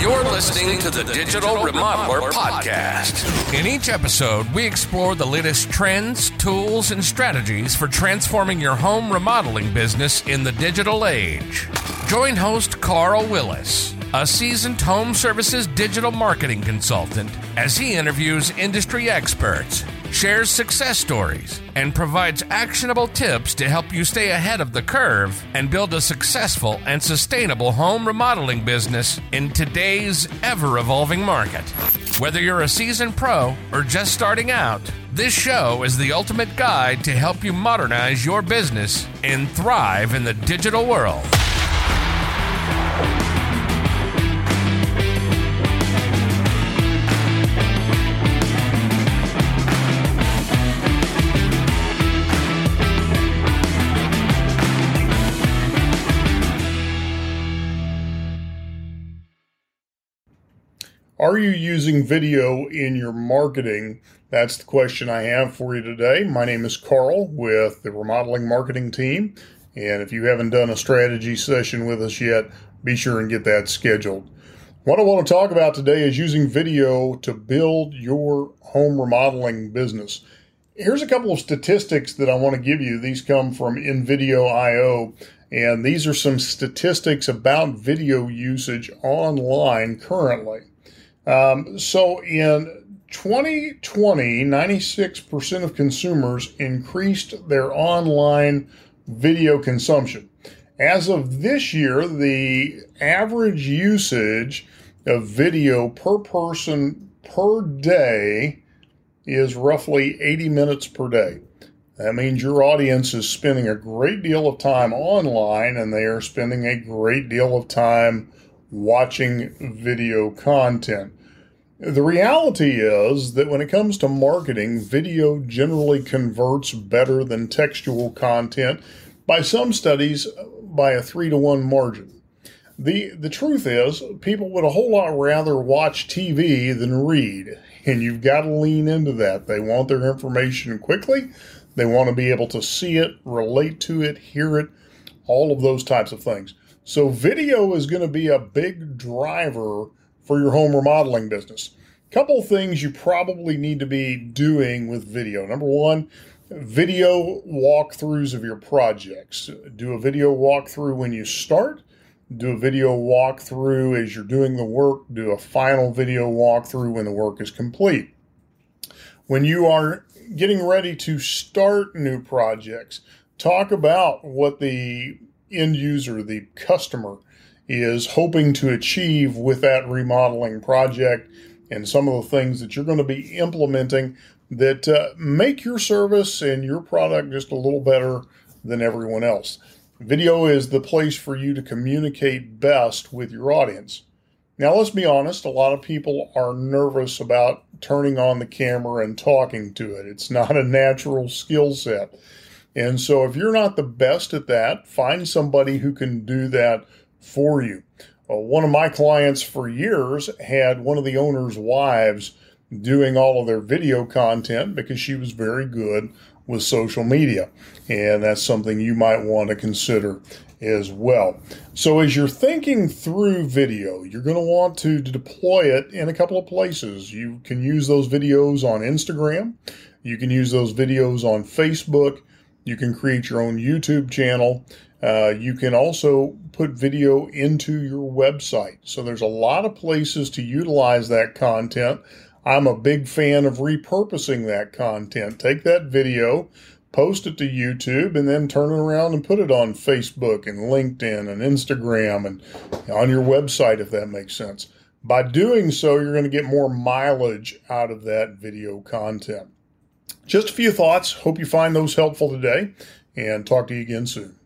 You're listening to the Digital Remodeler Podcast. In each episode, we explore the latest trends, tools, and strategies for transforming your home remodeling business in the digital age. Join host Carl Willis, a seasoned home services digital marketing consultant, as he interviews industry experts shares success stories, and provides actionable tips to help you stay ahead of the curve and build a successful and sustainable home remodeling business in today's ever evolving market. Whether you're a seasoned pro or just starting out, this show is the ultimate guide to help you modernize your business and thrive in the digital world. Are you using video in your marketing? That's the question I have for you today. My name is Carl with the Remodeling Marketing Team. And if you haven't done a strategy session with us yet, be sure and get that scheduled. What I want to talk about today is using video to build your home remodeling business. Here's a couple of statistics that I want to give you. These come from InVideo.io, and these are some statistics about video usage online currently. Um, so in 2020, 96% of consumers increased their online video consumption. As of this year, the average usage of video per person per day is roughly 80 minutes per day. That means your audience is spending a great deal of time online and they are spending a great deal of time watching video content. The reality is that when it comes to marketing, video generally converts better than textual content by some studies by a three to one margin. The, the truth is, people would a whole lot rather watch TV than read, and you've got to lean into that. They want their information quickly, they want to be able to see it, relate to it, hear it, all of those types of things. So, video is going to be a big driver for your home remodeling business. Couple things you probably need to be doing with video. Number one, video walkthroughs of your projects. Do a video walkthrough when you start. Do a video walkthrough as you're doing the work. Do a final video walkthrough when the work is complete. When you are getting ready to start new projects, talk about what the end user, the customer, is hoping to achieve with that remodeling project and some of the things that you're going to be implementing that uh, make your service and your product just a little better than everyone else. Video is the place for you to communicate best with your audience. Now, let's be honest, a lot of people are nervous about turning on the camera and talking to it. It's not a natural skill set. And so, if you're not the best at that, find somebody who can do that for you. Well, one of my clients for years had one of the owner's wives doing all of their video content because she was very good with social media. And that's something you might want to consider as well. So, as you're thinking through video, you're going to want to deploy it in a couple of places. You can use those videos on Instagram, you can use those videos on Facebook, you can create your own YouTube channel. Uh, you can also put video into your website. So there's a lot of places to utilize that content. I'm a big fan of repurposing that content. Take that video, post it to YouTube, and then turn it around and put it on Facebook and LinkedIn and Instagram and on your website, if that makes sense. By doing so, you're going to get more mileage out of that video content. Just a few thoughts. Hope you find those helpful today and talk to you again soon.